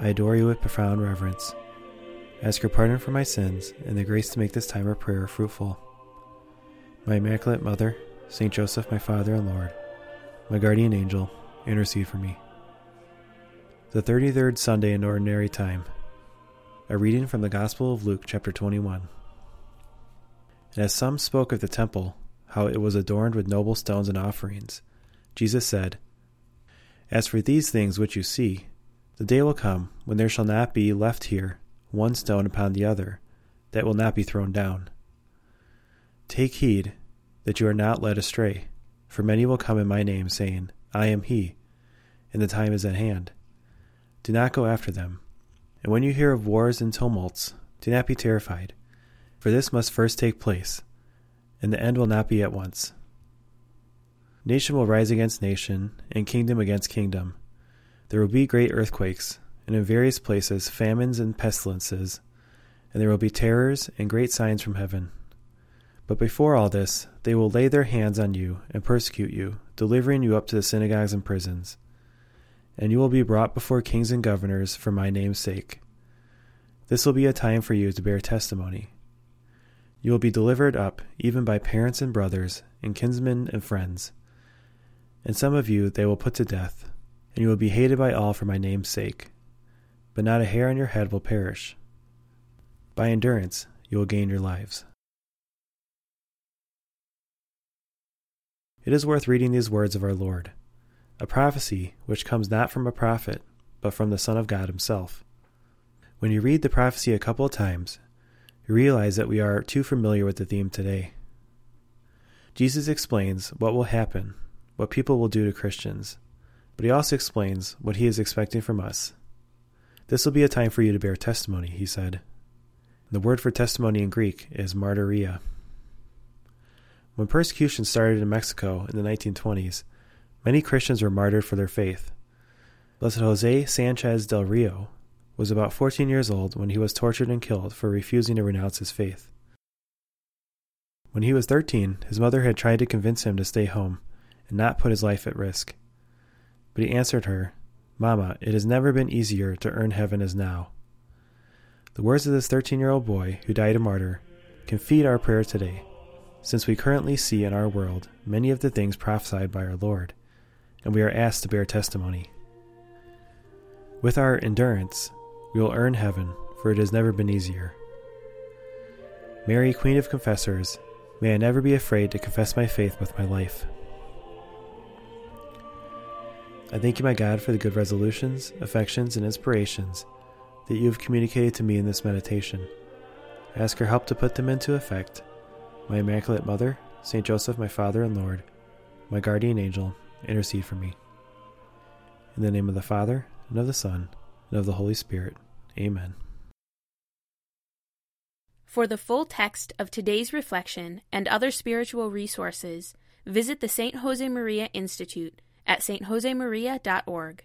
I adore you with profound reverence. Ask your pardon for my sins and the grace to make this time of prayer fruitful. My Immaculate Mother, Saint Joseph, my Father and Lord, my guardian angel, intercede for me. The 33rd Sunday in Ordinary Time. A reading from the Gospel of Luke, chapter 21. And as some spoke of the temple, how it was adorned with noble stones and offerings, Jesus said, As for these things which you see, the day will come when there shall not be left here one stone upon the other that will not be thrown down. Take heed that you are not led astray, for many will come in my name, saying, I am he, and the time is at hand. Do not go after them. And when you hear of wars and tumults, do not be terrified, for this must first take place, and the end will not be at once. Nation will rise against nation, and kingdom against kingdom there will be great earthquakes, and in various places famines and pestilences, and there will be terrors and great signs from heaven. But before all this, they will lay their hands on you and persecute you, delivering you up to the synagogues and prisons. And you will be brought before kings and governors for my name's sake. This will be a time for you to bear testimony. You will be delivered up even by parents and brothers, and kinsmen and friends. And some of you they will put to death and you will be hated by all for my name's sake. But not a hair on your head will perish. By endurance you will gain your lives. It is worth reading these words of our Lord, a prophecy which comes not from a prophet, but from the Son of God Himself. When you read the prophecy a couple of times, you realize that we are too familiar with the theme today. Jesus explains what will happen, what people will do to Christians, but he also explains what he is expecting from us. This will be a time for you to bear testimony, he said. The word for testimony in Greek is martyria. When persecution started in Mexico in the 1920s, many Christians were martyred for their faith. Blessed Jose Sanchez del Rio was about 14 years old when he was tortured and killed for refusing to renounce his faith. When he was 13, his mother had tried to convince him to stay home and not put his life at risk. But he answered her, Mamma, it has never been easier to earn heaven as now. The words of this 13 year old boy who died a martyr can feed our prayer today, since we currently see in our world many of the things prophesied by our Lord, and we are asked to bear testimony. With our endurance, we will earn heaven, for it has never been easier. Mary, Queen of Confessors, may I never be afraid to confess my faith with my life. I thank you, my God, for the good resolutions, affections, and inspirations that you have communicated to me in this meditation. I ask your help to put them into effect. My Immaculate Mother, Saint Joseph, my Father and Lord, my guardian angel, intercede for me. In the name of the Father, and of the Son, and of the Holy Spirit. Amen. For the full text of today's reflection and other spiritual resources, visit the St. Josemaria Institute at stjosemaria.org.